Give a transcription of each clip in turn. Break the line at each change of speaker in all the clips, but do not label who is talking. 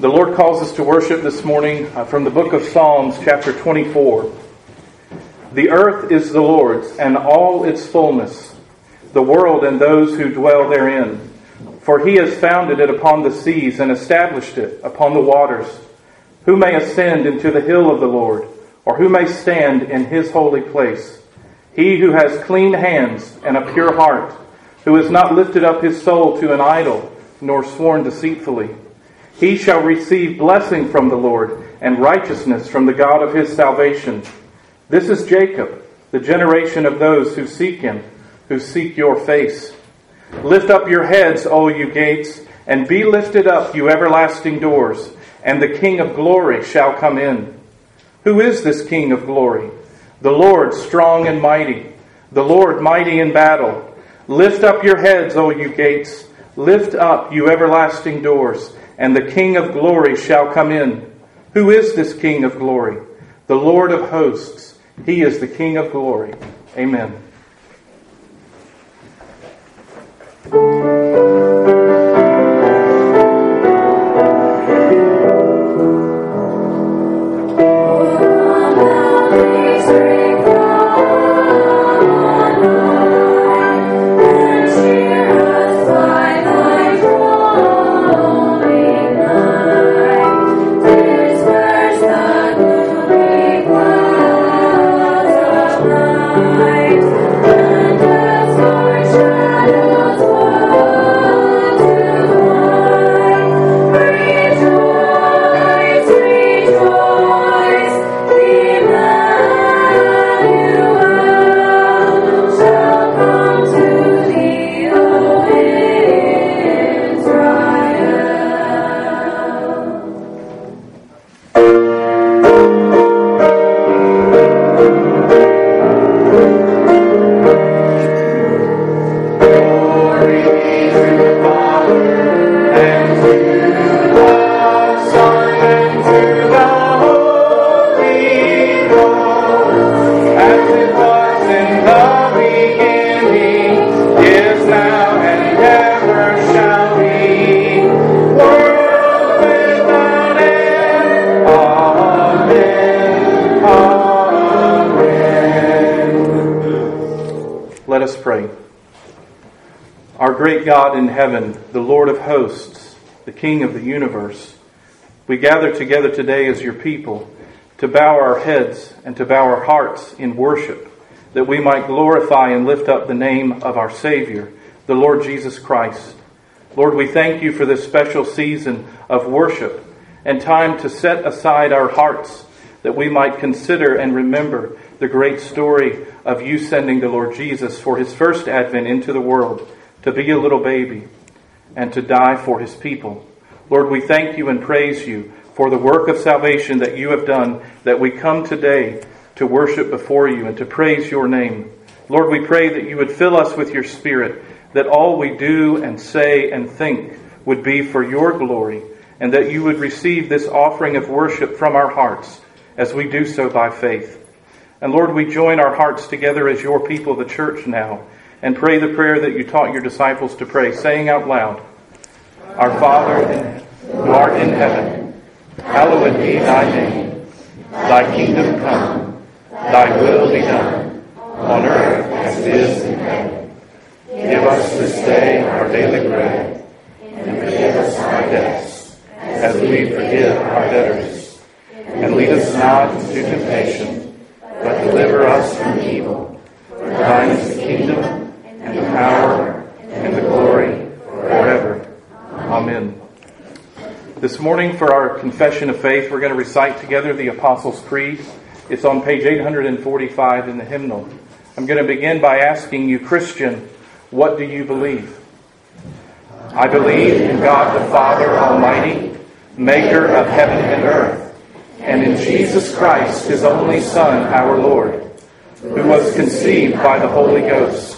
The Lord calls us to worship this morning uh, from the book of Psalms, chapter 24. The earth is the Lord's and all its fullness, the world and those who dwell therein. For he has founded it upon the seas and established it upon the waters. Who may ascend into the hill of the Lord, or who may stand in his holy place? He who has clean hands and a pure heart, who has not lifted up his soul to an idol, nor sworn deceitfully. He shall receive blessing from the Lord and righteousness from the God of his salvation. This is Jacob, the generation of those who seek him, who seek your face. Lift up your heads, O you gates, and be lifted up, you everlasting doors, and the King of glory shall come in. Who is this King of glory? The Lord strong and mighty, the Lord mighty in battle. Lift up your heads, O you gates, lift up, you everlasting doors, and the King of glory shall come in. Who is this King of glory? The Lord of hosts. He is the King of glory. Amen. Heaven, the Lord of hosts, the King of the universe, we gather together today as your people to bow our heads and to bow our hearts in worship, that we might glorify and lift up the name of our Savior, the Lord Jesus Christ. Lord, we thank you for this special season of worship and time to set aside our hearts that we might consider and remember the great story of you sending the Lord Jesus for his first advent into the world to be a little baby and to die for his people. Lord, we thank you and praise you for the work of salvation that you have done, that we come today to worship before you and to praise your name. Lord, we pray that you would fill us with your Spirit, that all we do and say and think would be for your glory, and that you would receive this offering of worship from our hearts as we do so by faith. And Lord, we join our hearts together as your people, the church now and pray the prayer that you taught your disciples to pray, saying out loud, Our Father, who art in heaven, hallowed be thy name. Thy kingdom come, thy will be done, on earth as it is in heaven. Give us this day our daily bread, and forgive us our debts, as we forgive our debtors. And lead us not into temptation, but deliver us from evil. For thine is the kingdom, power and the glory forever. Amen. This morning, for our confession of faith, we're going to recite together the Apostles' Creed. It's on page 845 in the hymnal. I'm going to begin by asking you, Christian, what do you believe? I believe in God the Father Almighty, maker of heaven and earth, and in Jesus Christ, his only Son, our Lord, who was conceived by the Holy Ghost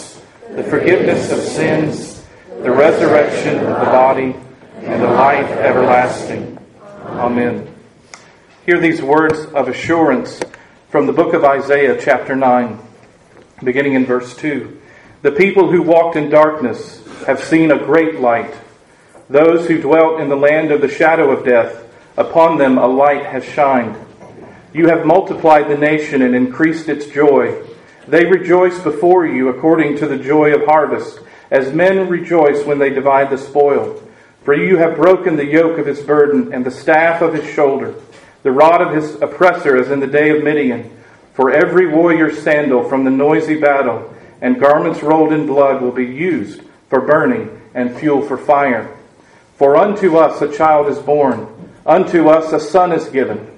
the forgiveness of sins, the resurrection of the body, and the life everlasting. Amen. Hear these words of assurance from the book of Isaiah, chapter 9, beginning in verse 2. The people who walked in darkness have seen a great light. Those who dwelt in the land of the shadow of death, upon them a light has shined. You have multiplied the nation and increased its joy. They rejoice before you according to the joy of harvest, as men rejoice when they divide the spoil. For you have broken the yoke of his burden and the staff of his shoulder, the rod of his oppressor as in the day of Midian. For every warrior's sandal from the noisy battle and garments rolled in blood will be used for burning and fuel for fire. For unto us a child is born, unto us a son is given,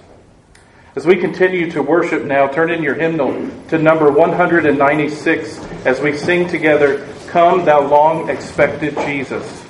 As we continue to worship now, turn in your hymnal to number 196 as we sing together, Come, Thou Long Expected Jesus.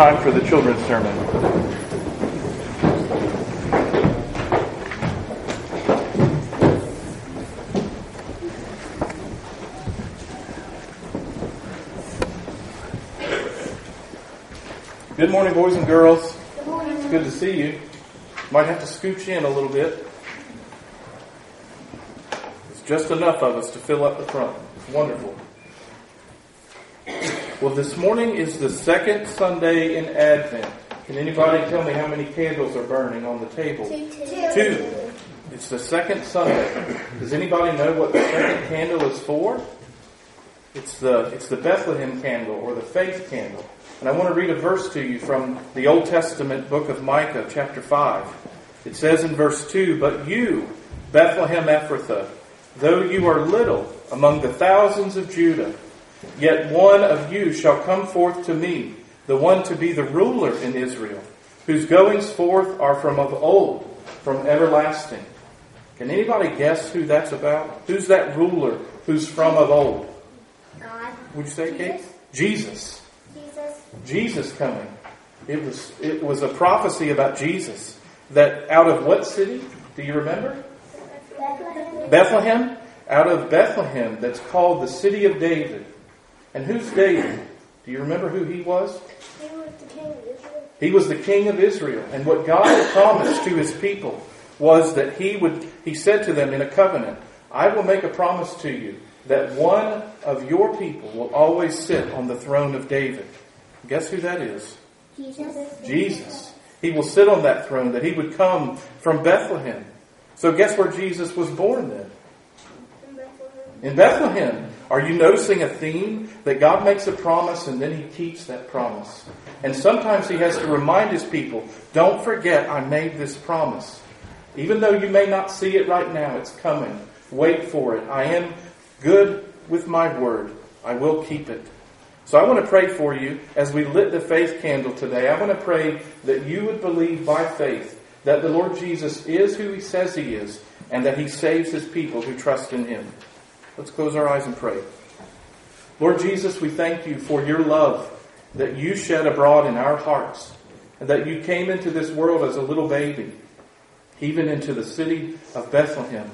time for the children's sermon. Good morning, boys and girls.
Good morning.
It's good to see you. Might have to scooch in a little bit. It's just enough of us to fill up the front. It's wonderful. Well, this morning is the second Sunday in Advent. Can anybody tell me how many candles are burning on the table?
Two.
Two. It's the second Sunday. Does anybody know what the second candle is for? It's the, it's the Bethlehem candle or the faith candle. And I want to read a verse to you from the Old Testament book of Micah, chapter 5. It says in verse 2 But you, Bethlehem Ephrathah, though you are little among the thousands of Judah, yet one of you shall come forth to me, the one to be the ruler in Israel, whose goings forth are from of old, from everlasting. Can anybody guess who that's about? Who's that ruler who's from of old?
God.
Would you say, Kate?
Jesus.
Jesus.
Jesus.
Jesus coming. It was it was a prophecy about Jesus. That out of what city? Do you remember?
Bethlehem.
Bethlehem. Out of Bethlehem, that's called the city of David. And who's David? Do you remember who he was?
He was the king of Israel.
He was the king of Israel. And what God had promised to his people was that he would, he said to them in a covenant, I will make a promise to you that one of your people will always sit on the throne of David. Guess who that is?
Jesus.
Jesus. He will sit on that throne, that he would come from Bethlehem. So guess where Jesus was born then?
In Bethlehem.
In Bethlehem. Are you noticing a theme? That God makes a promise and then he keeps that promise. And sometimes he has to remind his people, don't forget I made this promise. Even though you may not see it right now, it's coming. Wait for it. I am good with my word. I will keep it. So I want to pray for you as we lit the faith candle today. I want to pray that you would believe by faith that the Lord Jesus is who he says he is and that he saves his people who trust in him. Let's close our eyes and pray. Lord Jesus, we thank you for your love that you shed abroad in our hearts and that you came into this world as a little baby, even into the city of Bethlehem,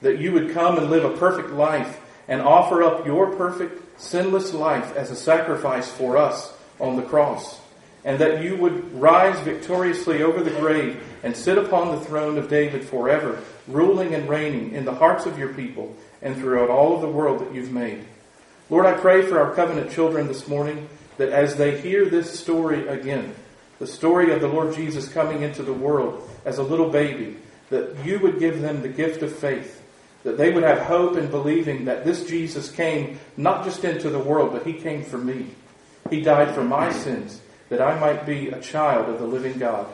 that you would come and live a perfect life and offer up your perfect, sinless life as a sacrifice for us on the cross, and that you would rise victoriously over the grave and sit upon the throne of David forever, ruling and reigning in the hearts of your people and throughout all of the world that you've made. Lord, I pray for our covenant children this morning that as they hear this story again, the story of the Lord Jesus coming into the world as a little baby, that you would give them the gift of faith, that they would have hope in believing that this Jesus came not just into the world, but he came for me. He died for my sins, that I might be a child of the living God.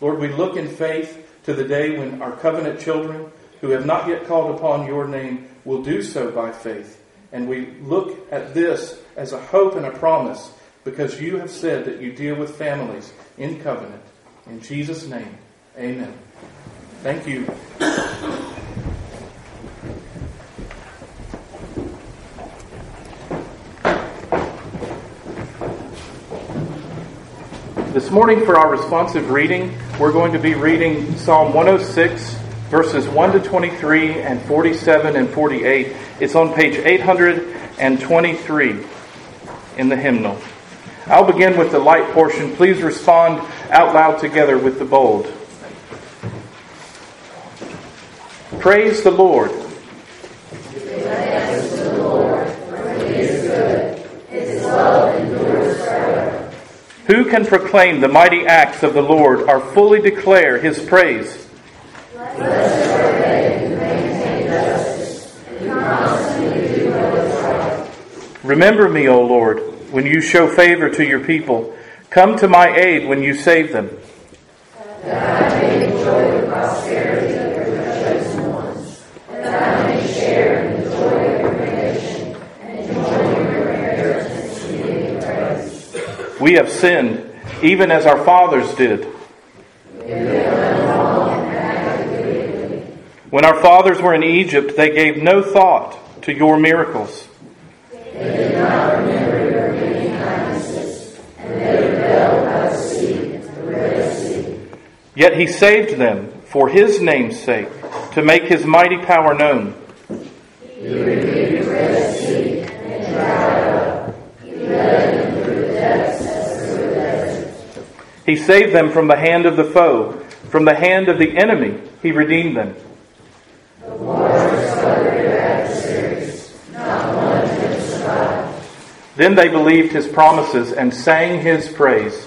Lord, we look in faith to the day when our covenant children who have not yet called upon your name will do so by faith. And we look at this as a hope and a promise because you have said that you deal with families in covenant. In Jesus' name, amen. Thank you. This morning, for our responsive reading, we're going to be reading Psalm 106, verses 1 to 23, and 47 and 48. It's on page 823 in the hymnal. I'll begin with the light portion. Please respond out loud together with the bold. Praise the Lord. Who can proclaim the mighty acts of the Lord or fully declare his praise? Remember me, O Lord, when you show favor to your people. Come to my aid when you save them. We have sinned, even as our fathers did. When our fathers were in Egypt, they gave no thought to your miracles. Yet he saved them for his name's sake, to make his mighty power known. He saved them from the hand of the foe, from the hand of the enemy. He redeemed them. Then they believed his promises and sang his praise.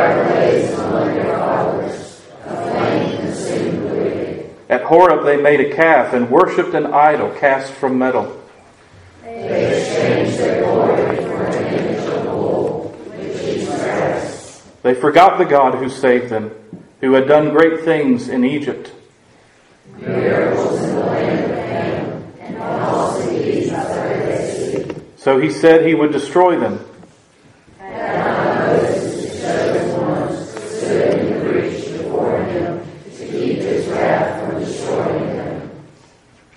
At Horeb they made a calf and worshipped an idol cast from metal. They forgot the God who saved them, who had done great things in Egypt. So he said he would destroy them.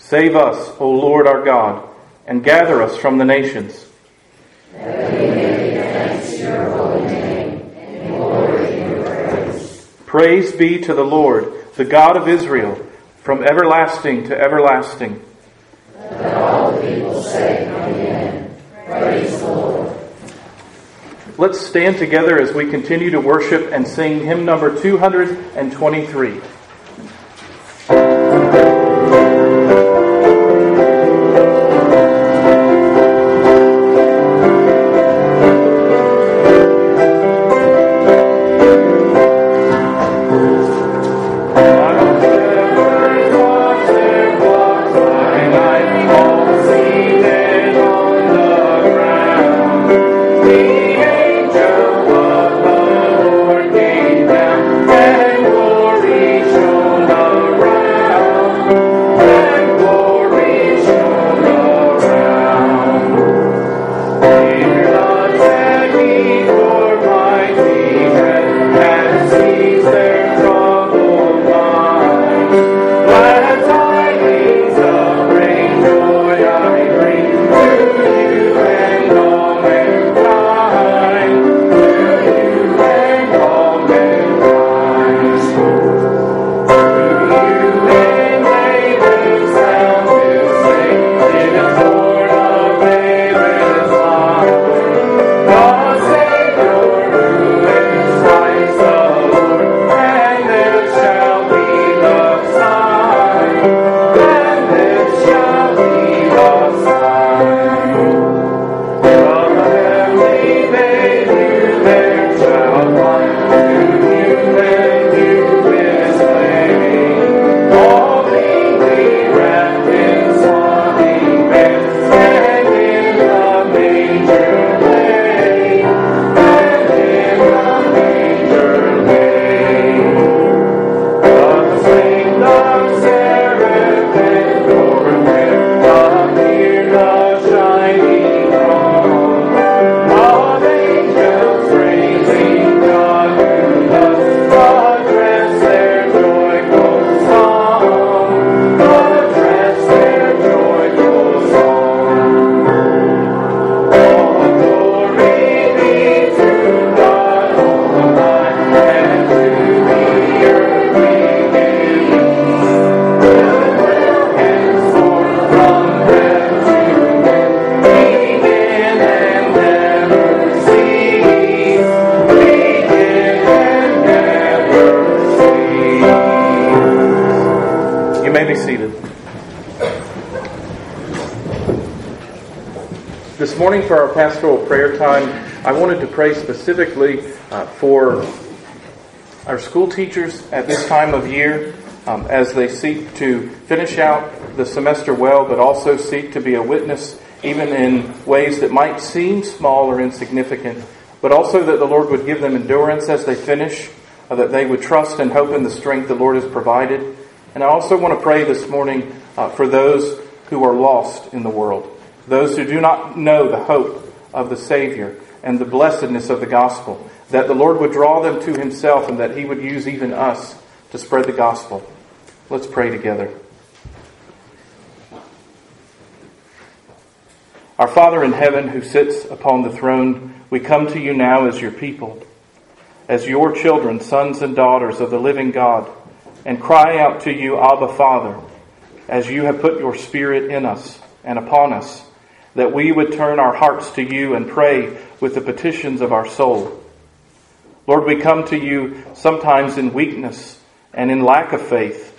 Save us, O Lord our God, and gather us from the nations. Praise be to the Lord, the God of Israel, from everlasting to everlasting. Let's stand together as we continue to worship and sing hymn number 223. Pastoral prayer time, I wanted to pray specifically uh, for our school teachers at this time of year um, as they seek to finish out the semester well, but also seek to be a witness even in ways that might seem small or insignificant, but also that the Lord would give them endurance as they finish, uh, that they would trust and hope in the strength the Lord has provided. And I also want to pray this morning uh, for those who are lost in the world, those who do not know the hope of the Savior, and the blessedness of the gospel. That the Lord would draw them to himself and that he would use even us to spread the gospel. Let's pray together. Our Father in heaven who sits upon the throne, we come to you now as your people, as your children, sons and daughters of the living God, and cry out to you, Abba Father, as you have put your Spirit in us and upon us, that we would turn our hearts to you and pray with the petitions of our soul. Lord, we come to you sometimes in weakness and in lack of faith,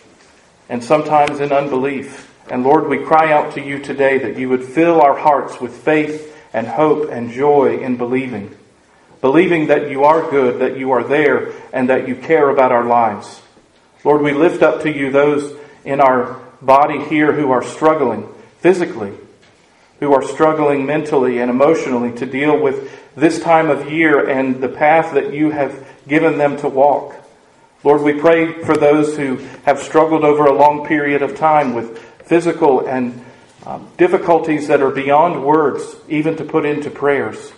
and sometimes in unbelief. And Lord, we cry out to you today that you would fill our hearts with faith and hope and joy in believing. Believing that you are good, that you are there, and that you care about our lives. Lord, we lift up to you those in our body here who are struggling physically, who are struggling mentally and emotionally to deal with this time of year and the path that you have given them to walk. Lord, we pray for those who have struggled over a long period of time with physical and um, difficulties that are beyond words, even to put into prayers.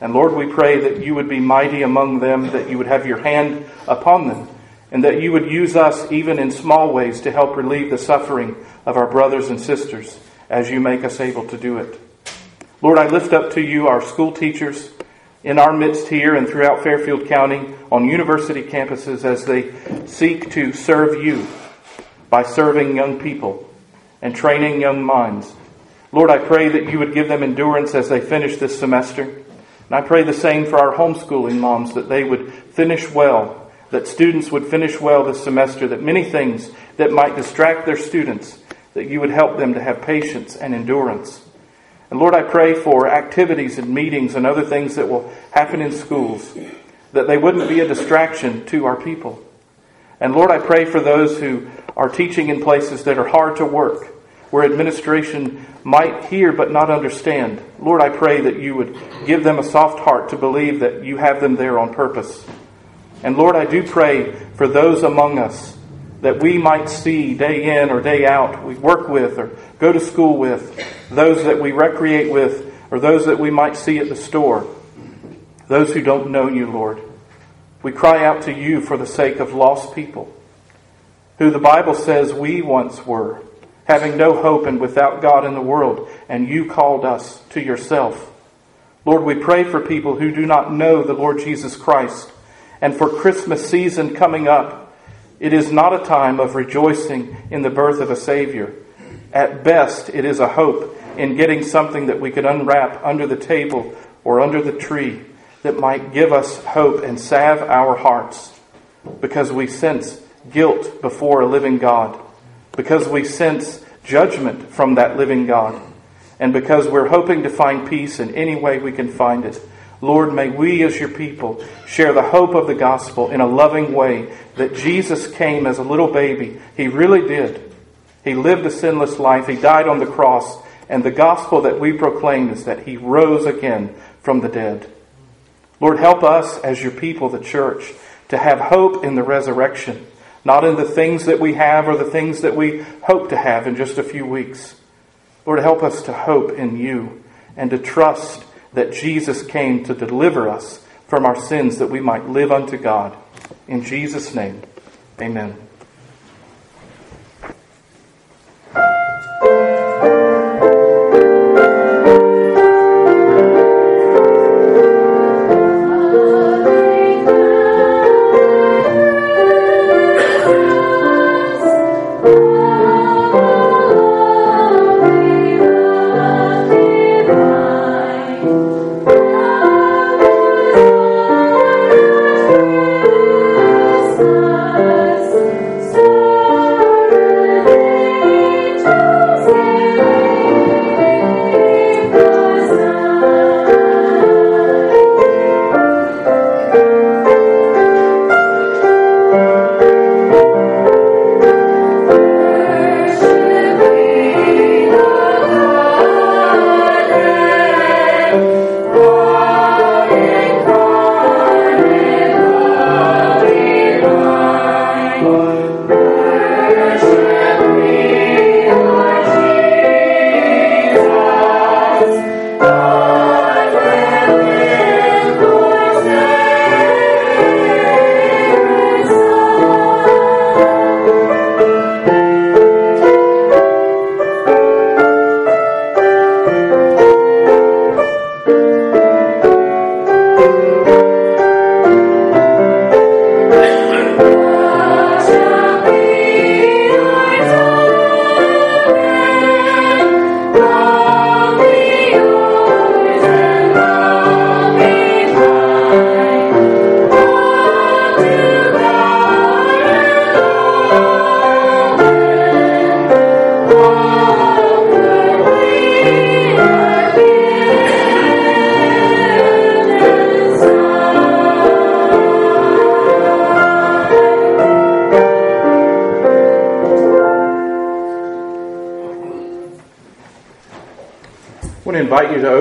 And Lord, we pray that you would be mighty among them, that you would have your hand upon them, and that you would use us even in small ways to help relieve the suffering of our brothers and sisters as you make us able to do it. Lord, I lift up to you our school teachers in our midst here and throughout Fairfield County on university campuses as they seek to serve you by serving young people and training young minds. Lord, I pray that you would give them endurance as they finish this semester. And I pray the same for our homeschooling moms, that they would finish well, that students would finish well this semester, that many things that might distract their students, that you would help them to have patience and endurance. And Lord, I pray for activities and meetings and other things that will happen in schools, that they wouldn't be a distraction to our people. And Lord, I pray for those who are teaching in places that are hard to work, where administration might hear but not understand. Lord, I pray that you would give them a soft heart to believe that you have them there on purpose. And Lord, I do pray for those among us that we might see day in or day out, we work with or go to school with, those that we recreate with, or those that we might see at the store, those who don't know you, Lord. We cry out to you for the sake of lost people, who the Bible says we once were, having no hope and without God in the world, and you called us to yourself. Lord, we pray for people who do not know the Lord Jesus Christ, and for Christmas season coming up. It is not a time of rejoicing in the birth of a Savior. At best, it is a hope in getting something that we could unwrap under the table or under the tree that might give us hope and salve our hearts because we sense guilt before a living God, because we sense judgment from that living God, and because we're hoping to find peace in any way we can find it. Lord, may we as your people share the hope of the gospel in a loving way that Jesus came as a little baby. He really did. He lived a sinless life. He died on the cross. And the gospel that we proclaim is that he rose again from the dead. Lord, help us as your people, the church, to have hope in the resurrection, not in the things that we have or the things that we hope to have in just a few weeks. Lord, help us to hope in you and to trust that Jesus came to deliver us from our sins that we might live unto God. In Jesus' name, amen.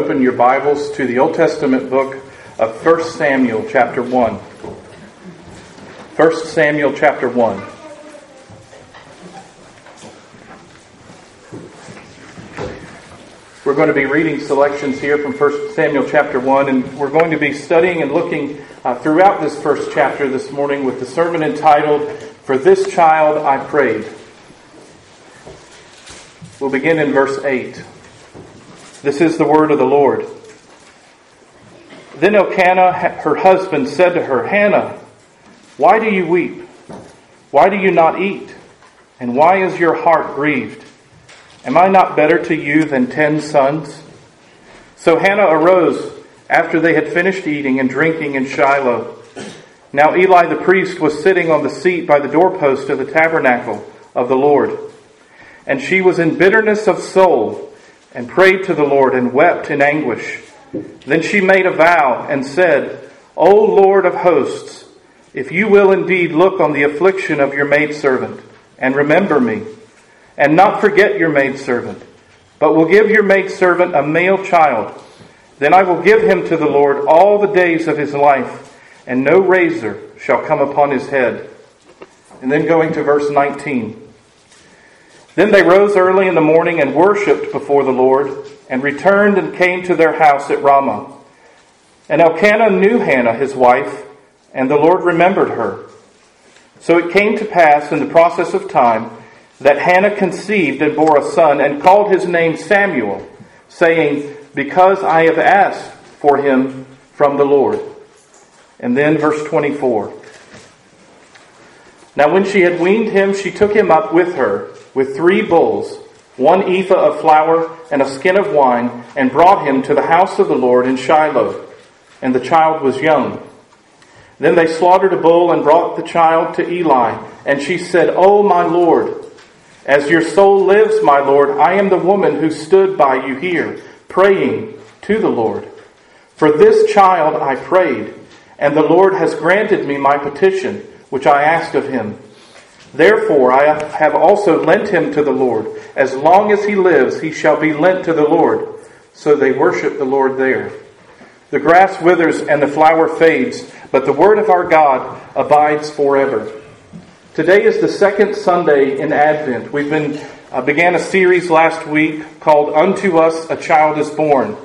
Open your Bibles to the Old Testament book of 1 Samuel, chapter 1. 1 Samuel, chapter 1. We're going to be reading selections here from 1 Samuel, chapter 1, and we're going to be studying and looking uh, throughout this first chapter this morning with the sermon entitled, For This Child I Prayed. We'll begin in verse 8. This is the word of the Lord. Then Elkanah, her husband, said to her, Hannah, why do you weep? Why do you not eat? And why is your heart grieved? Am I not better to you than ten sons? So Hannah arose after they had finished eating and drinking in Shiloh. Now Eli the priest was sitting on the seat by the doorpost of the tabernacle of the Lord. And she was in bitterness of soul and prayed to the Lord and wept in anguish. Then she made a vow and said, O Lord of hosts, if you will indeed look on the affliction of your maidservant and remember me, and not forget your maidservant, but will give your maidservant a male child, then I will give him to the Lord all the days of his life, and no razor shall come upon his head. And then going to verse 19. Then they rose early in the morning and worshipped before the Lord, and returned and came to their house at Ramah. And Elkanah knew Hannah, his wife, and the Lord remembered her. So it came to pass in the process of time that Hannah conceived and bore a son, and called his name Samuel, saying, Because I have asked for him from the Lord. And then verse 24. Now when she had weaned him, she took him up with her with three bulls, one ephah of flour, and a skin of wine, and brought him to the house of the Lord in Shiloh. And the child was young. Then they slaughtered a bull and brought the child to Eli. And she said, O my Lord, as your soul lives, my Lord, I am the woman who stood by you here, praying to the Lord. For this child I prayed, and the Lord has granted me my petition, which I asked of him. Therefore, I have also lent him to the Lord. As long as he lives, he shall be lent to the Lord. So they worship the Lord there. The grass withers and the flower fades, but the word of our God abides forever. Today is the second Sunday in Advent. We've been uh, began a series last week called "Unto Us a Child Is Born,"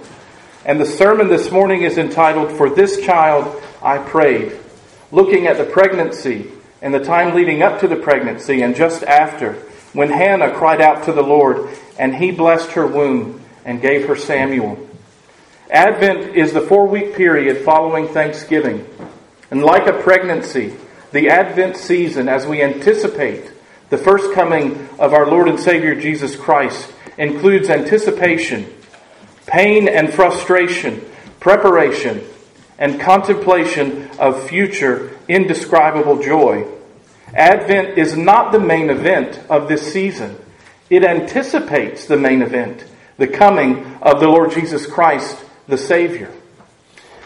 and the sermon this morning is entitled "For This Child I Prayed," looking at the pregnancy and the time leading up to the pregnancy and just after, when Hannah cried out to the Lord and he blessed her womb and gave her Samuel. Advent is the four week period following Thanksgiving. And like a pregnancy, the Advent season, as we anticipate the first coming of our Lord and Savior Jesus Christ, includes anticipation, pain and frustration, preparation, and contemplation of future indescribable joy. Advent is not the main event of this season. It anticipates the main event, the coming of the Lord Jesus Christ, the Savior.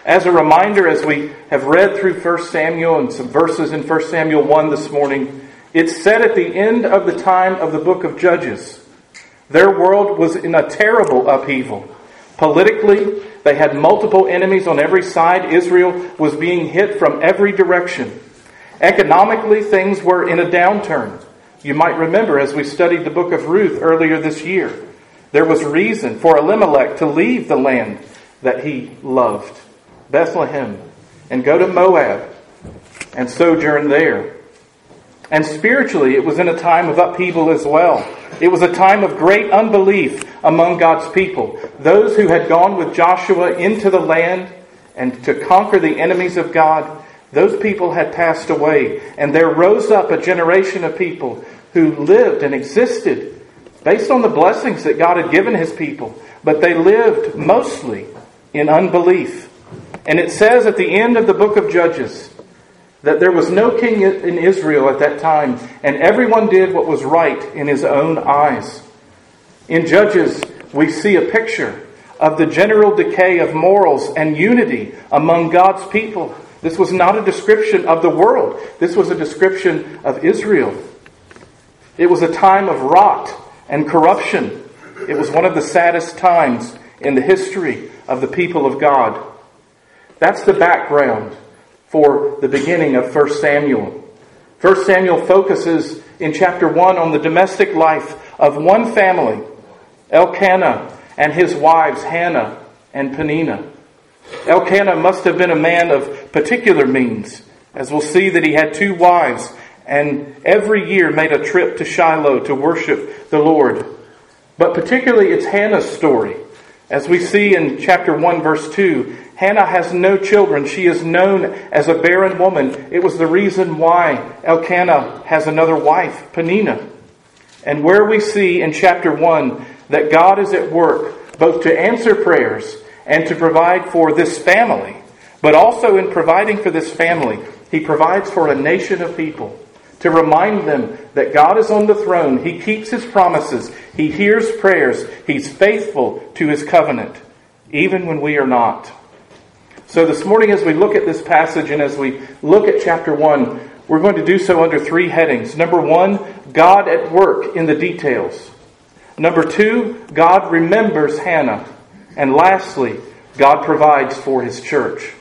As a reminder, as we have read through 1 Samuel and some verses in 1 Samuel 1 this morning, it's said at the end of the time of the book of Judges, their world was in a terrible upheaval. Politically, they had multiple enemies on every side. Israel was being hit from every direction. Economically, things were in a downturn. You might remember as we studied the book of Ruth earlier this year, there was reason for Elimelech to leave the land that he loved, Bethlehem, and go to Moab and sojourn there. And spiritually, it was in a time of upheaval as well. It was a time of great unbelief among God's people. Those who had gone with Joshua into the land and to conquer the enemies of God, those people had passed away. And there rose up a generation of people who lived and existed based on the blessings that God had given his people. But they lived mostly in unbelief. And it says at the end of the book of Judges, that there was no king in Israel at that time, and everyone did what was right in his own eyes. In Judges, we see a picture of the general decay of morals and unity among God's people. This was not a description of the world, this was a description of Israel. It was a time of rot and corruption. It was one of the saddest times in the history of the people of God. That's the background for the beginning of 1 Samuel. 1 Samuel focuses in chapter 1 on the domestic life of one family, Elkanah and his wives Hannah and Peninnah. Elkanah must have been a man of particular means, as we'll see that he had two wives and every year made a trip to Shiloh to worship the Lord. But particularly it's Hannah's story. As we see in chapter 1 verse 2, Hannah has no children. She is known as a barren woman. It was the reason why Elkanah has another wife, Peninnah. And where we see in chapter 1 that God is at work both to answer prayers and to provide for this family, but also in providing for this family, He provides for a nation of people to remind them that God is on the throne. He keeps His promises. He hears prayers. He's faithful to His covenant, even when we are not. So this morning, as we look at this passage and as we look at chapter 1, we're going to do so under three headings. Number one, God at work in the details. Number two, God remembers Hannah. And lastly, God provides for his church.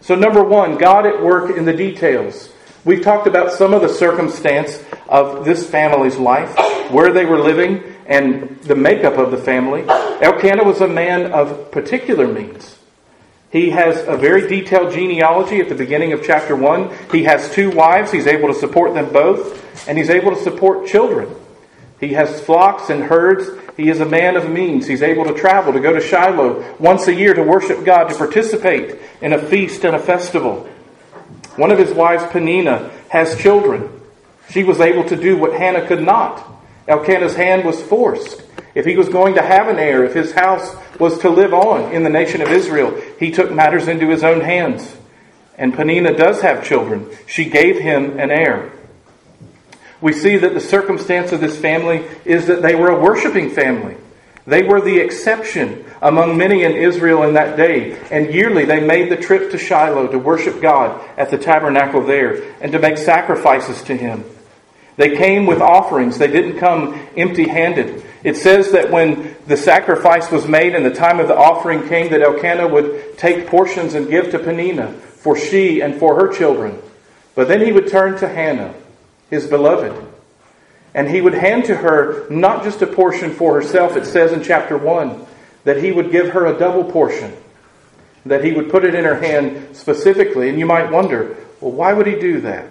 So, number one, God at work in the details. We've talked about some of the circumstance of this family's life, where they were living, and the makeup of the family. Elkanah was a man of particular means. He has a very detailed genealogy at the beginning of chapter 1. He has two wives. He's able to support them both, and he's able to support children. He has flocks and herds. He is a man of means. He's able to travel, to go to Shiloh once a year to worship God, to participate in a feast and a festival. One of his wives, Peninnah, has children. She was able to do what Hannah could not. Elkanah's hand was forced. If he was going to have an heir, if his house was to live on in the nation of Israel, he took matters into his own hands. And Peninnah does have children. She gave him an heir. We see that the circumstance of this family is that they were a worshiping family. They were the exception among many in Israel in that day, and yearly they made the trip to Shiloh to worship God at the tabernacle there and to make sacrifices to Him. They came with offerings, they didn't come empty handed. It says that when the sacrifice was made and the time of the offering came, that Elkanah would take portions and give to Peninnah for she and for her children. But then he would turn to Hannah, his beloved, and he would hand to her not just a portion for herself, it says in chapter 1, that he would give her a double portion, that he would put it in her hand specifically. And you might wonder, well, why would he do that?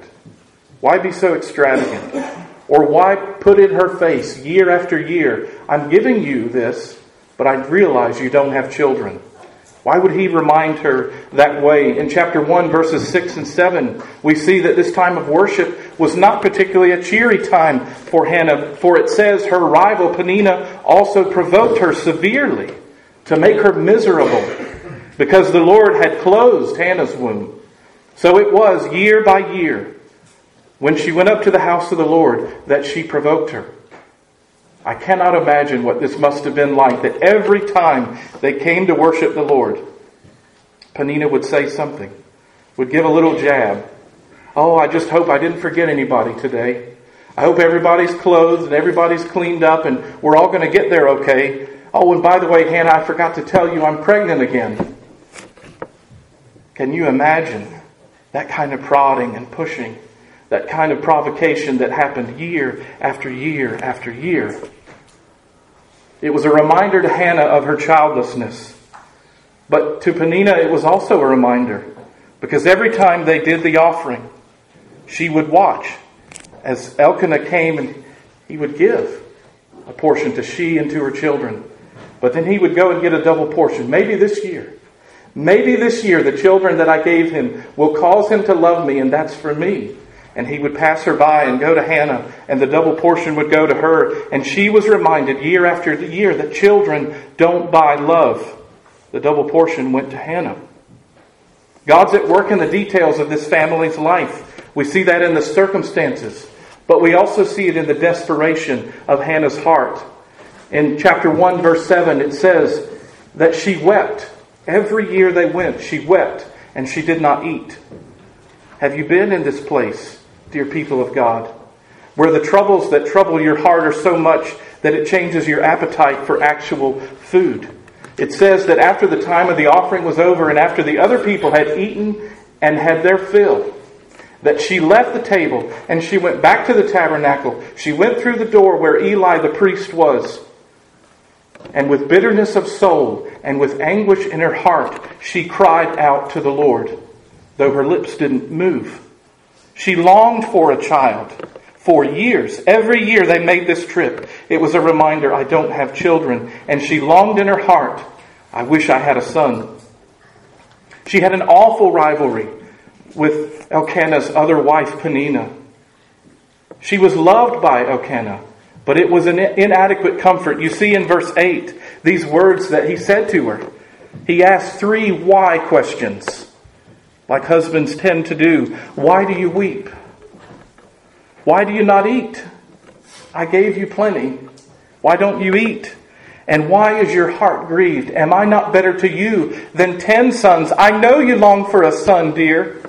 Why be so extravagant? Or why put in her face year after year, I'm giving you this, but I realize you don't have children? Why would he remind her that way? In chapter 1, verses 6 and 7, we see that this time of worship was not particularly a cheery time for Hannah, for it says her rival Peninnah also provoked her severely to make her miserable because the Lord had closed Hannah's womb. So it was year by year when she went up to the house of the Lord that she provoked her. I cannot imagine what this must have been like that every time they came to worship the Lord, Peninnah would say something, would give a little jab. Oh, I just hope I didn't forget anybody today. I hope everybody's clothed and everybody's cleaned up and we're all going to get there okay. Oh, and by the way, Hannah, I forgot to tell you I'm pregnant again. Can you imagine that kind of prodding and pushing? That kind of provocation that happened year after year after year. It was a reminder to Hannah of her childlessness. But to Peninnah, it was also a reminder. Because every time they did the offering, she would watch as Elkanah came and he would give a portion to she and to her children. But then he would go and get a double portion. Maybe this year. Maybe this year the children that I gave him will cause him to love me, and that's for me. And he would pass her by and go to Hannah, and the double portion would go to her. And she was reminded year after year that children don't buy love. The double portion went to Hannah. God's at work in the details of this family's life. We see that in the circumstances, but we also see it in the desperation of Hannah's heart. In chapter 1, verse 7, it says that she wept. Every year they went, she wept, and she did not eat. Have you been in this place, dear people of God, where the troubles that trouble your heart are so much that it changes your appetite for actual food? it says that after the time of the offering was over and after the other people had eaten and had their fill, that she left the table and she went back to the tabernacle. She went through the door where Eli the priest was. And with bitterness of soul and with anguish in her heart, she cried out to the Lord, though her lips didn't move. She longed for a child for years. Every year they made this trip. It was a reminder, I don't have children. And she longed in her heart, I wish I had a son. She had an awful rivalry with Elkanah's other wife, Peninnah. She was loved by Elkanah, but it was an inadequate comfort. You see in verse 8 these words that he said to her. He asked three why questions, like husbands tend to do. Why do you weep? Why do you not eat? I gave you plenty. Why don't you eat? And why is your heart grieved? Am I not better to you than ten sons? I know you long for a son, dear.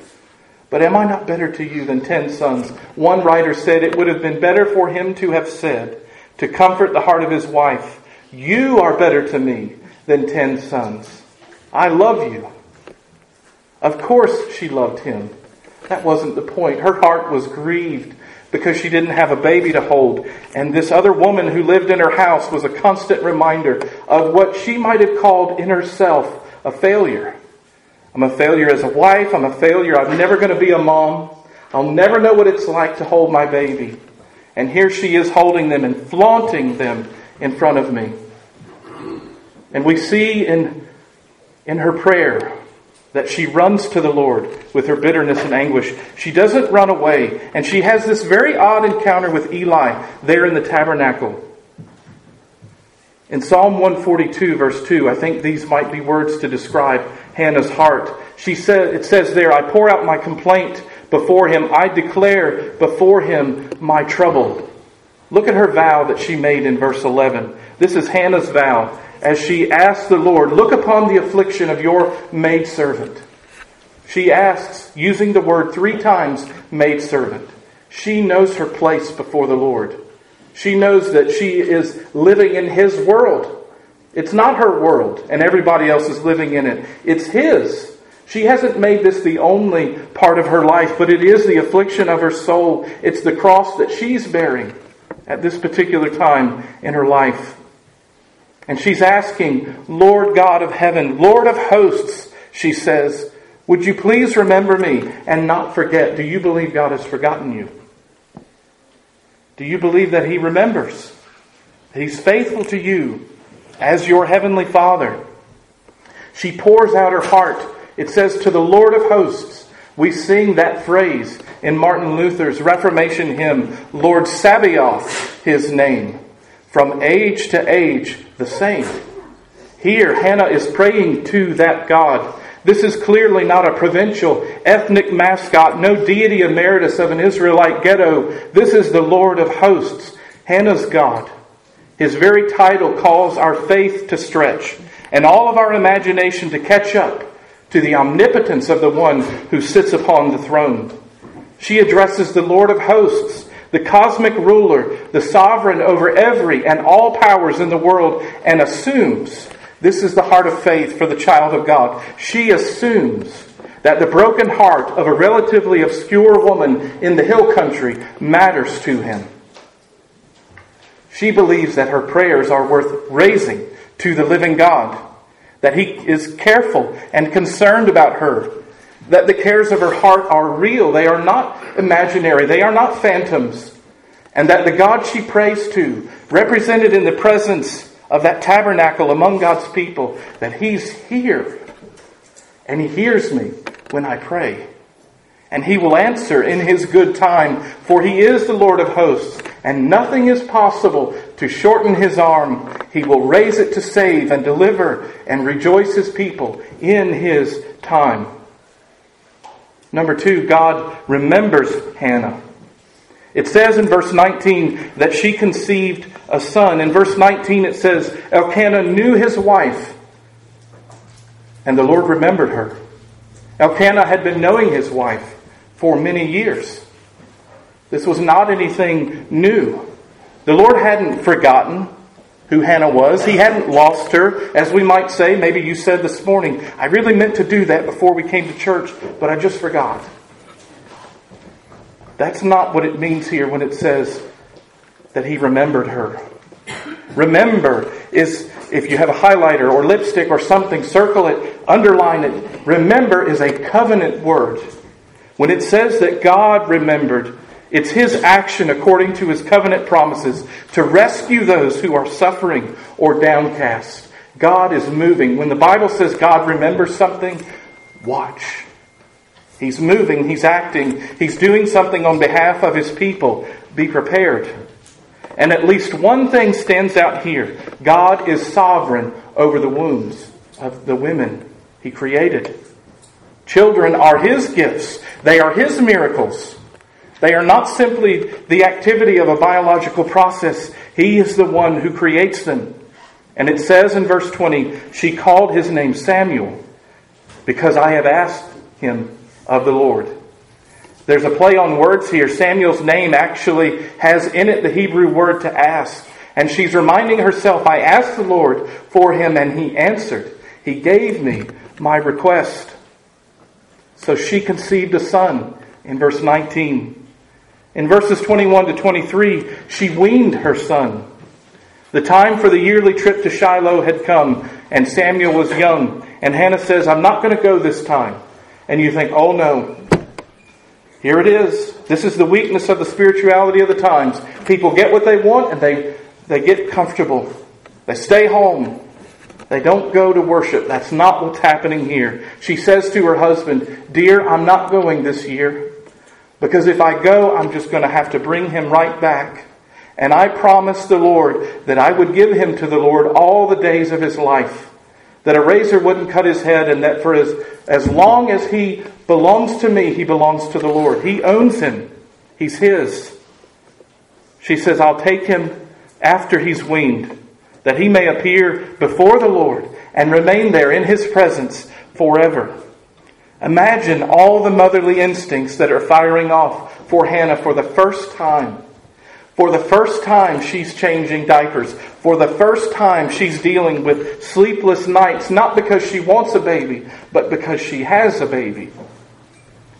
But am I not better to you than ten sons? One writer said it would have been better for him to have said, to comfort the heart of his wife, You are better to me than ten sons. I love you. Of course she loved him. That wasn't the point. Her heart was grieved because she didn't have a baby to hold. And this other woman who lived in her house was a constant reminder of what she might have called in herself a failure. I'm a failure as a wife. I'm a failure. I'm never going to be a mom. I'll never know what it's like to hold my baby. And here she is holding them and flaunting them in front of me. And we see in, in her prayer that she runs to the Lord with her bitterness and anguish. She doesn't run away, and she has this very odd encounter with Eli there in the tabernacle. In Psalm 142, verse 2, I think these might be words to describe Hannah's heart. She said, it says there, I pour out my complaint before him. I declare before him my trouble. Look at her vow that she made in verse 11. This is Hannah's vow as she asks the Lord, Look upon the affliction of your maidservant. She asks, using the word three times, maidservant. She knows her place before the Lord. She knows that she is living in His world. It's not her world, and everybody else is living in it. It's His. She hasn't made this the only part of her life, but it is the affliction of her soul. It's the cross that she's bearing at this particular time in her life. And she's asking, Lord God of heaven, Lord of hosts, she says, would you please remember me and not forget? Do you believe God has forgotten you? Do you believe that He remembers? He's faithful to you as your Heavenly Father? She pours out her heart. It says, to the Lord of hosts. We sing that phrase in Martin Luther's Reformation hymn, Lord Sabaoth, His name. From age to age, the same. Here, Hannah is praying to that God. This is clearly not a provincial ethnic mascot, no deity emeritus of an Israelite ghetto. This is the Lord of hosts, Hannah's God. His very title calls our faith to stretch and all of our imagination to catch up to the omnipotence of the one who sits upon the throne. She addresses the Lord of hosts, the cosmic ruler, the sovereign over every and all powers in the world, and assumes this is the heart of faith for the child of God. She assumes that the broken heart of a relatively obscure woman in the hill country matters to him. She believes that her prayers are worth raising to the living God, that he is careful and concerned about her, that the cares of her heart are real, they are not imaginary, they are not phantoms, and that the God she prays to, represented in the presence of that tabernacle among God's people, that He's here and He hears me when I pray. And He will answer in His good time, for He is the Lord of hosts, and nothing is possible to shorten His arm. He will raise it to save and deliver and rejoice His people in His time. Number two, God remembers Hannah. It says in verse 19 that she conceived a son. In verse 19 it says, Elkanah knew his wife, and the Lord remembered her. Elkanah had been knowing his wife for many years. This was not anything new. The Lord hadn't forgotten who Hannah was. He hadn't lost her, as we might say. Maybe you said this morning, I really meant to do that before we came to church, but I just forgot. That's not what it means here when it says that he remembered her. Remember is, if you have a highlighter or lipstick or something, circle it, underline it. Remember is a covenant word. When it says that God remembered, it's His action according to His covenant promises to rescue those who are suffering or downcast. God is moving. When the Bible says God remembers something, watch. He's moving, He's acting, He's doing something on behalf of His people. Be prepared. And at least one thing stands out here God is sovereign over the wombs of the women He created. Children are His gifts, they are His miracles. They are not simply the activity of a biological process, He is the one who creates them. And it says in verse 20, She called his name Samuel because I have asked him of the Lord. There's a play on words here. Samuel's name actually has in it the Hebrew word to ask. And she's reminding herself, I asked the Lord for him and he answered. He gave me my request. So she conceived a son in verse 19. In verses 21 to 23, she weaned her son. The time for the yearly trip to Shiloh had come, and Samuel was young. And Hannah says, I'm not going to go this time. And you think, oh no, here it is. This is the weakness of the spirituality of the times. People get what they want and they, they get comfortable. They stay home. They don't go to worship. That's not what's happening here. She says to her husband, Dear, I'm not going this year because if I go, I'm just going to have to bring him right back. And I promised the Lord that I would give him to the Lord all the days of his life. That a razor wouldn't cut his head, and that for as, as long as he belongs to me, he belongs to the Lord. He owns him, he's his. She says, I'll take him after he's weaned, that he may appear before the Lord and remain there in his presence forever. Imagine all the motherly instincts that are firing off for Hannah for the first time. For the first time, she's changing diapers. For the first time, she's dealing with sleepless nights, not because she wants a baby, but because she has a baby.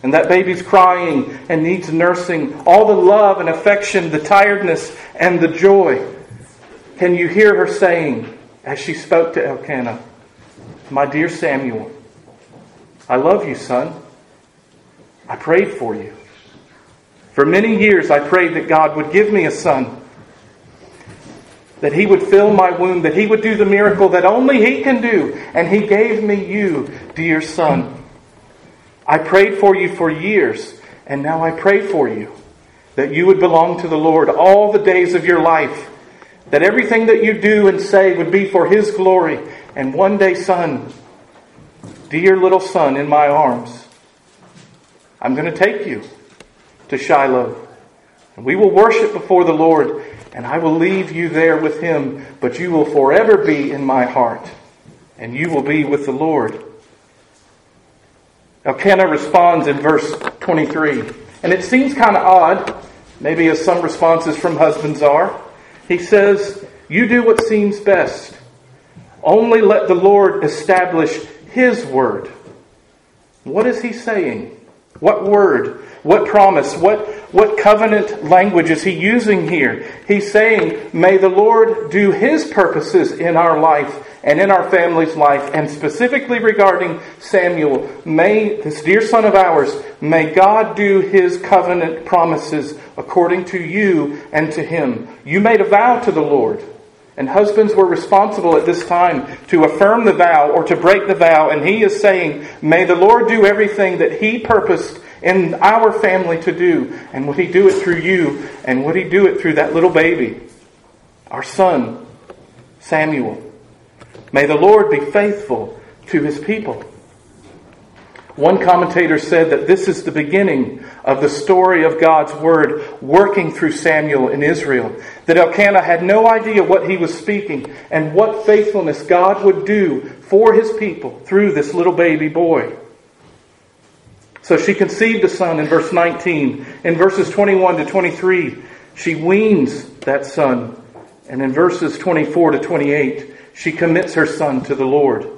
And that baby's crying and needs nursing. All the love and affection, the tiredness and the joy. Can you hear her saying, as she spoke to Elkanah, My dear Samuel, I love you, son. I prayed for you. For many years, I prayed that God would give me a son, that He would fill my womb, that He would do the miracle that only He can do. And He gave me you, dear son. I prayed for you for years, and now I pray for you that you would belong to the Lord all the days of your life, that everything that you do and say would be for His glory. And one day, son, dear little son in my arms, I'm going to take you to Shiloh. And we will worship before the Lord, and I will leave you there with him, but you will forever be in my heart, and you will be with the Lord. Elkanah responds in verse 23, and it seems kind of odd, maybe as some responses from husbands are. He says, You do what seems best. Only let the Lord establish his word. What is he saying? What word? What promise? What, what covenant language is he using here? He's saying, May the Lord do his purposes in our life and in our family's life, and specifically regarding Samuel, may this dear son of ours, may God do his covenant promises according to you and to him. You made a vow to the Lord. And husbands were responsible at this time to affirm the vow or to break the vow. And he is saying, May the Lord do everything that he purposed in our family to do. And would He do it through you? And would He do it through that little baby, our son, Samuel? May the Lord be faithful to His people. One commentator said that this is the beginning of the story of God's Word working through Samuel in Israel. That Elkanah had no idea what he was speaking and what faithfulness God would do for his people through this little baby boy. So she conceived a son in verse 19. In verses 21 to 23, she weans that son. And in verses 24 to 28, she commits her son to the Lord.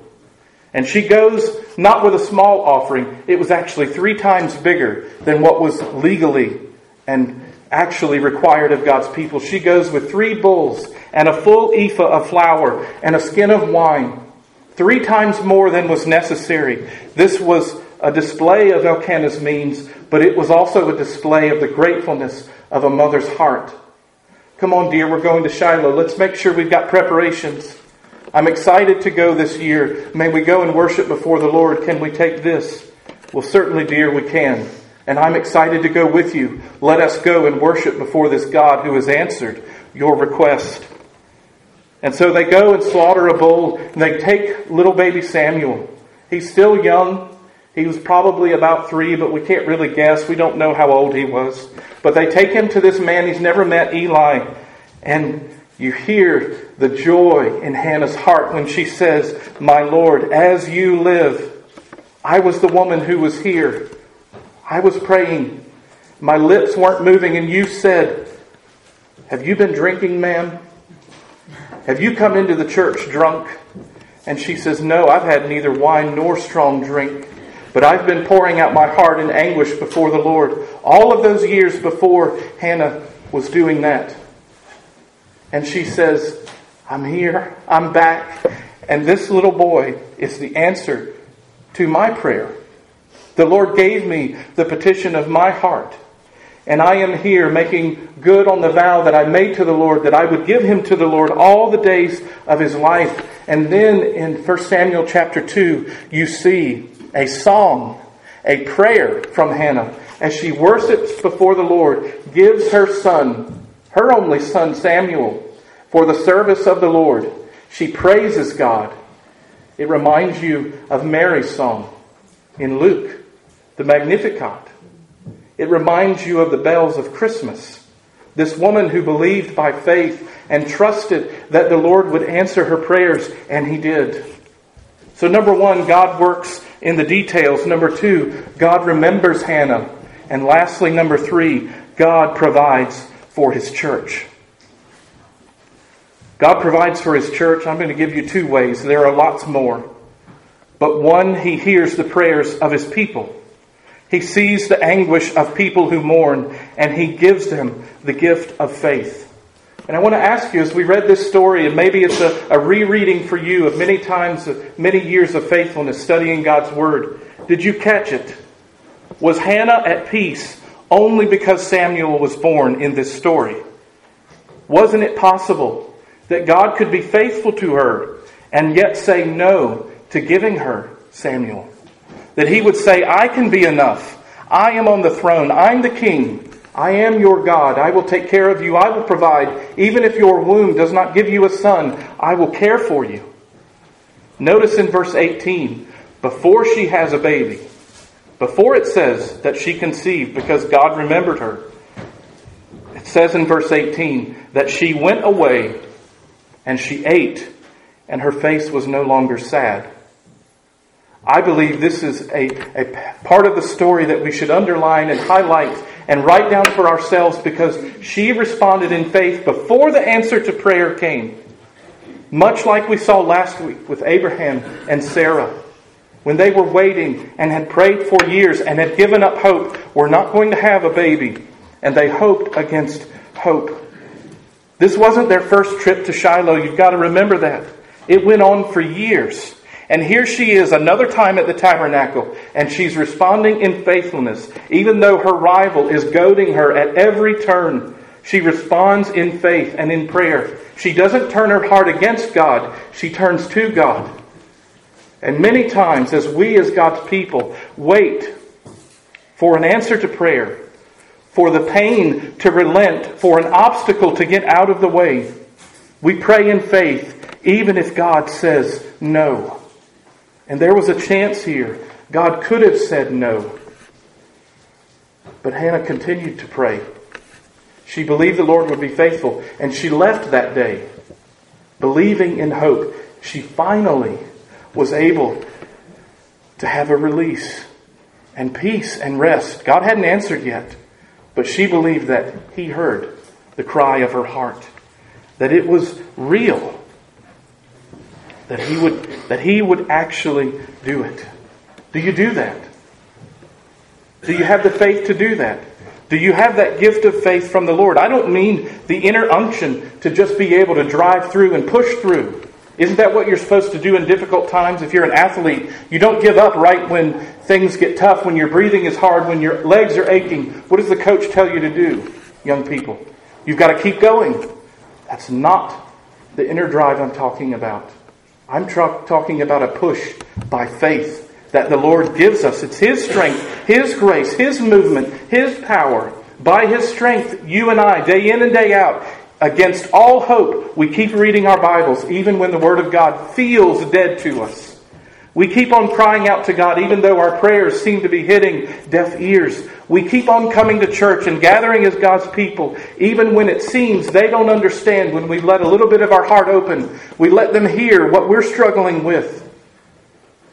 And she goes not with a small offering, it was actually three times bigger than what was legally and actually required of God's people. She goes with three bulls and a full ephah of flour and a skin of wine, three times more than was necessary. This was a display of Elkanah's means, but it was also a display of the gratefulness of a mother's heart. Come on, dear, we're going to Shiloh. Let's make sure we've got preparations. I'm excited to go this year. May we go and worship before the Lord. Can we take this? Well, certainly, dear, we can. And I'm excited to go with you. Let us go and worship before this God who has answered your request. And so they go and slaughter a bull, and they take little baby Samuel. He's still young. He was probably about three, but we can't really guess. We don't know how old he was. But they take him to this man he's never met, Eli. And you hear the joy in Hannah's heart when she says, My Lord, as you live, I was the woman who was here. I was praying. My lips weren't moving, and you said, Have you been drinking, ma'am? Have you come into the church drunk? And she says, No, I've had neither wine nor strong drink, but I've been pouring out my heart in anguish before the Lord. All of those years before Hannah was doing that. And she says, I'm here, I'm back. And this little boy is the answer to my prayer. The Lord gave me the petition of my heart. And I am here making good on the vow that I made to the Lord that I would give him to the Lord all the days of his life. And then in 1 Samuel chapter 2, you see a song, a prayer from Hannah as she worships before the Lord, gives her son, her only son Samuel, for the service of the Lord. She praises God. It reminds you of Mary's song in Luke, the Magnificat. It reminds you of the bells of Christmas. This woman who believed by faith and trusted that the Lord would answer her prayers, and He did. So, number one, God works in the details. Number two, God remembers Hannah. And lastly, number three, God provides for His church. God provides for His church. I'm going to give you two ways. There are lots more. But one, He hears the prayers of His people. He sees the anguish of people who mourn, and He gives them the gift of faith. And I want to ask you, as we read this story, and maybe it's a, a rereading for you of many times, many years of faithfulness studying God's Word, did you catch it? Was Hannah at peace only because Samuel was born in this story? Wasn't it possible that God could be faithful to her and yet say no to giving her Samuel? That he would say, I can be enough. I am on the throne. I'm the king. I am your God. I will take care of you. I will provide. Even if your womb does not give you a son, I will care for you. Notice in verse 18, before she has a baby, before it says that she conceived because God remembered her, it says in verse 18 that she went away and she ate, and her face was no longer sad. I believe this is a, a part of the story that we should underline and highlight and write down for ourselves because she responded in faith before the answer to prayer came. Much like we saw last week with Abraham and Sarah. When they were waiting and had prayed for years and had given up hope, we're not going to have a baby. And they hoped against hope. This wasn't their first trip to Shiloh. You've got to remember that. It went on for years. And here she is another time at the tabernacle, and she's responding in faithfulness. Even though her rival is goading her at every turn, she responds in faith and in prayer. She doesn't turn her heart against God, she turns to God. And many times, as we as God's people wait for an answer to prayer, for the pain to relent, for an obstacle to get out of the way, we pray in faith, even if God says no. And there was a chance here. God could have said no. But Hannah continued to pray. She believed the Lord would be faithful, and she left that day believing in hope. She finally was able to have a release and peace and rest. God hadn't answered yet, but she believed that He heard the cry of her heart. that it was real. That he would, that he would actually do it. Do you do that? Do you have the faith to do that? Do you have that gift of faith from the Lord? I don't mean the inner unction to just be able to drive through and push through. Isn't that what you're supposed to do in difficult times? If you're an athlete, you don't give up right when things get tough, when your breathing is hard, when your legs are aching. What does the coach tell you to do, young people? You've got to keep going. That's not the inner drive I'm talking about. I'm tra- talking about a push by faith that the Lord gives us. It's His strength, His grace, His movement, His power. By His strength, you and I, day in and day out, against all hope, we keep reading our Bibles, even when the Word of God feels dead to us. We keep on crying out to God, even though our prayers seem to be hitting deaf ears. We keep on coming to church and gathering as God's people, even when it seems they don't understand, when we let a little bit of our heart open. We let them hear what we're struggling with.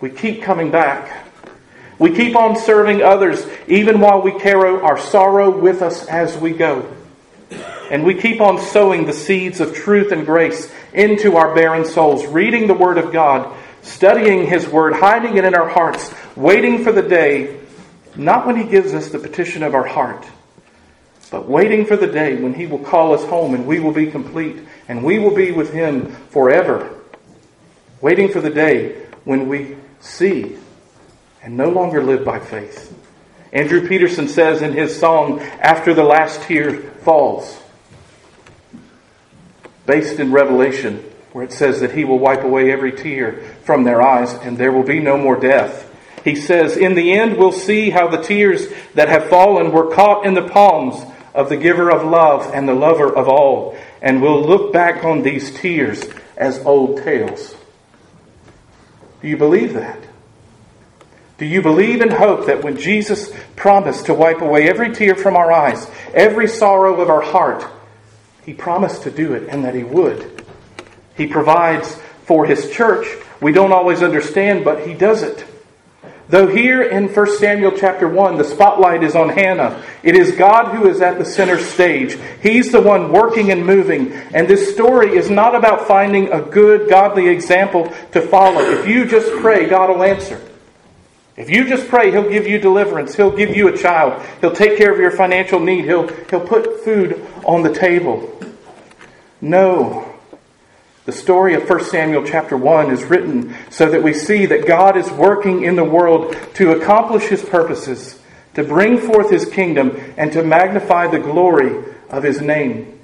We keep coming back. We keep on serving others even while we carry our sorrow with us as we go. And we keep on sowing the seeds of truth and grace into our barren souls, reading the Word of God, studying His Word, hiding it in our hearts, waiting for the day, not when He gives us the petition of our heart, but waiting for the day when He will call us home and we will be complete and we will be with Him forever. Waiting for the day when we see and no longer live by faith. Andrew Peterson says in his song, After the Last Tear Falls, based in Revelation, where it says that he will wipe away every tear from their eyes and there will be no more death. He says, In the end, we'll see how the tears that have fallen were caught in the palms of the giver of love and the lover of all, and we'll look back on these tears as old tales. Do you believe that? Do you believe and hope that when Jesus promised to wipe away every tear from our eyes, every sorrow of our heart, He promised to do it and that He would? He provides for His church. We don't always understand, but He does it. Though here in 1 Samuel chapter 1, the spotlight is on Hannah, it is God who is at the center stage. He's the one working and moving. And this story is not about finding a good, godly example to follow. If you just pray, God will answer. If you just pray, He'll give you deliverance. He'll give you a child. He'll take care of your financial need. He'll, he'll put food on the table. No. The story of 1 Samuel chapter 1 is written so that we see that God is working in the world to accomplish his purposes, to bring forth his kingdom, and to magnify the glory of his name.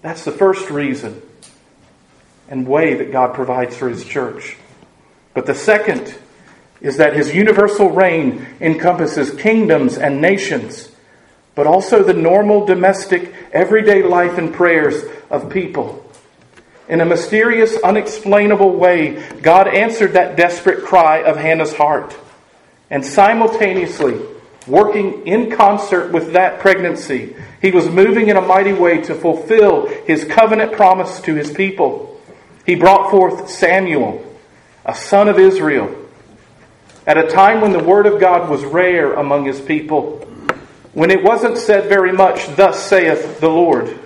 That's the first reason and way that God provides for his church. But the second is that his universal reign encompasses kingdoms and nations, but also the normal, domestic, everyday life and prayers of people. In a mysterious, unexplainable way, God answered that desperate cry of Hannah's heart. And simultaneously, working in concert with that pregnancy, he was moving in a mighty way to fulfill his covenant promise to his people. He brought forth Samuel, a son of Israel, at a time when the word of God was rare among his people, when it wasn't said very much, Thus saith the Lord.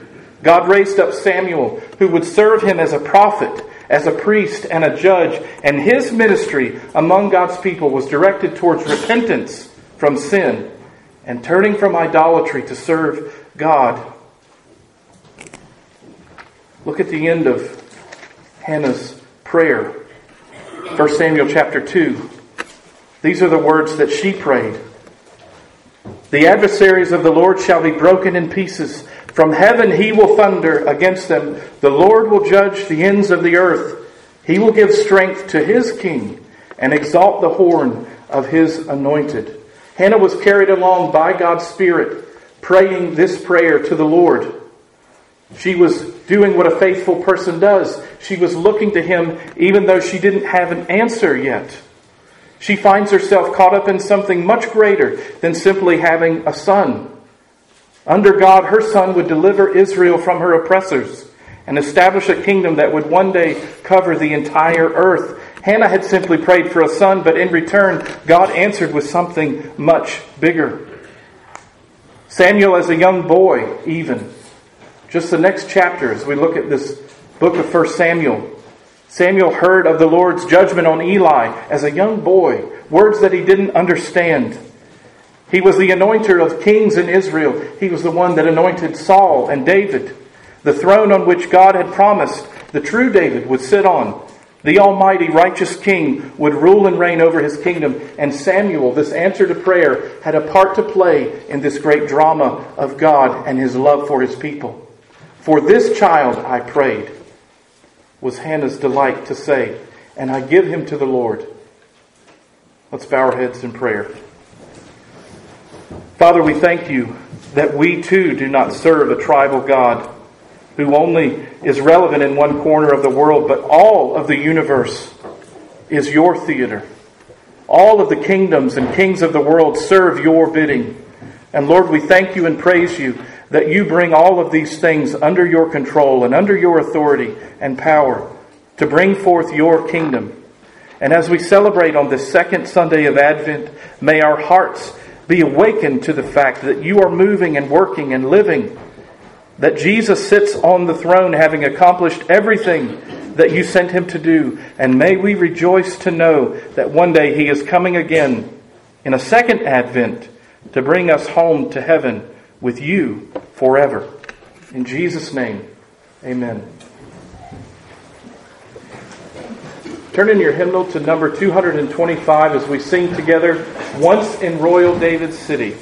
God raised up Samuel, who would serve him as a prophet, as a priest, and a judge, and his ministry among God's people was directed towards repentance from sin and turning from idolatry to serve God. Look at the end of Hannah's prayer. 1 Samuel chapter 2. These are the words that she prayed. The adversaries of the Lord shall be broken in pieces. From heaven he will thunder against them. The Lord will judge the ends of the earth. He will give strength to his king and exalt the horn of his anointed. Hannah was carried along by God's Spirit, praying this prayer to the Lord. She was doing what a faithful person does. She was looking to him even though she didn't have an answer yet. She finds herself caught up in something much greater than simply having a son. Under God, her son would deliver Israel from her oppressors and establish a kingdom that would one day cover the entire earth. Hannah had simply prayed for a son, but in return, God answered with something much bigger. Samuel, as a young boy, even, just the next chapter as we look at this book of 1 Samuel. Samuel heard of the Lord's judgment on Eli as a young boy, words that he didn't understand. He was the anointer of kings in Israel. He was the one that anointed Saul and David, the throne on which God had promised the true David would sit on. The almighty righteous king would rule and reign over his kingdom. And Samuel, this answer to prayer, had a part to play in this great drama of God and his love for his people. For this child I prayed, was Hannah's delight to say, and I give him to the Lord. Let's bow our heads in prayer. Father, we thank you that we too do not serve a tribal God who only is relevant in one corner of the world, but all of the universe is your theater. All of the kingdoms and kings of the world serve your bidding. And Lord, we thank you and praise you that you bring all of these things under your control and under your authority and power to bring forth your kingdom. And as we celebrate on this second Sunday of Advent, may our hearts be awakened to the fact that you are moving and working and living, that Jesus sits on the throne having accomplished everything that you sent him to do. And may we rejoice to know that one day he is coming again in a second Advent to bring us home to heaven with you forever. In Jesus' name, amen. Turn in your hymnal to number 225 as we sing together, Once in Royal David's City.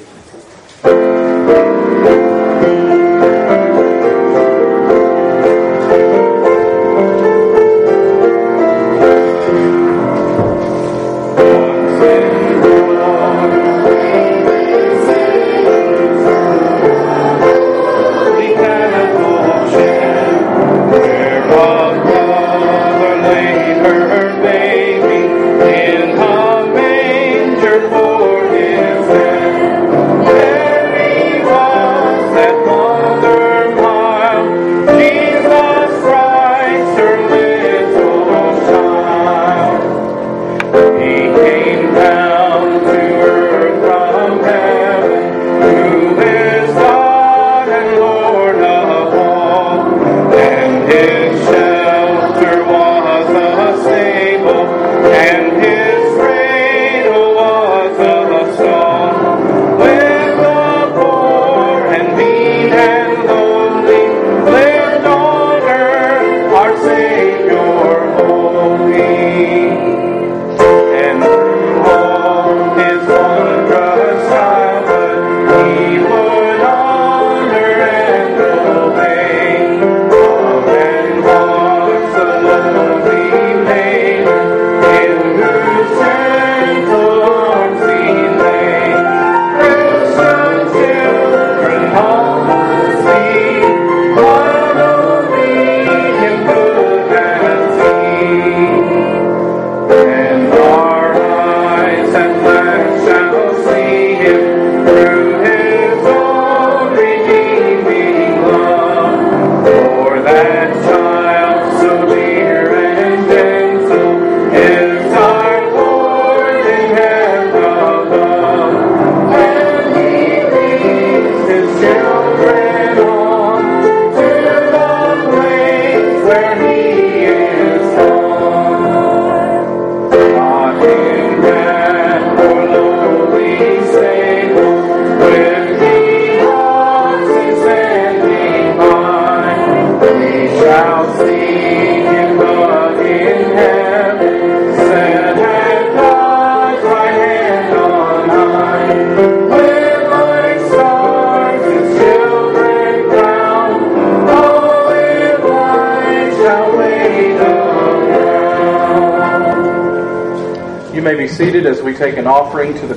Offering to the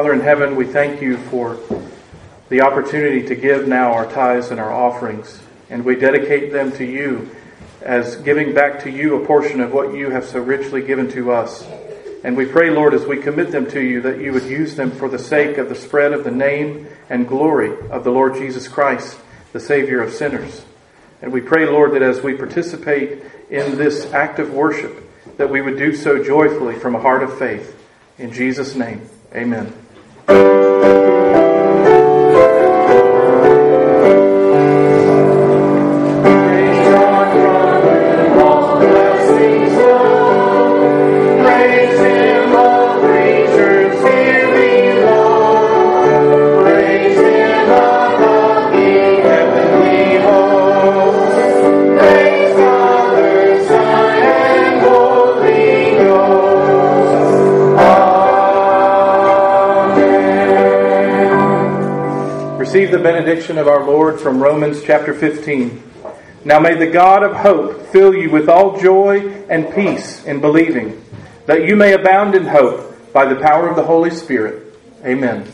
Father in heaven, we thank you for the opportunity to give now our tithes and our offerings, and we dedicate them to you as giving back to you a portion of what you have so richly given to us. And we pray, Lord, as we commit them to you, that you would use them for the sake of the spread of the name and glory of the Lord Jesus Christ, the Savior of sinners. And we pray, Lord, that as we participate in this act of worship, that we would do so joyfully from a heart of faith. In Jesus' name, amen. Receive the benediction of our Lord from Romans chapter 15. Now may the God of hope fill you with all joy and peace in believing, that you may abound in hope by the power of the Holy Spirit. Amen.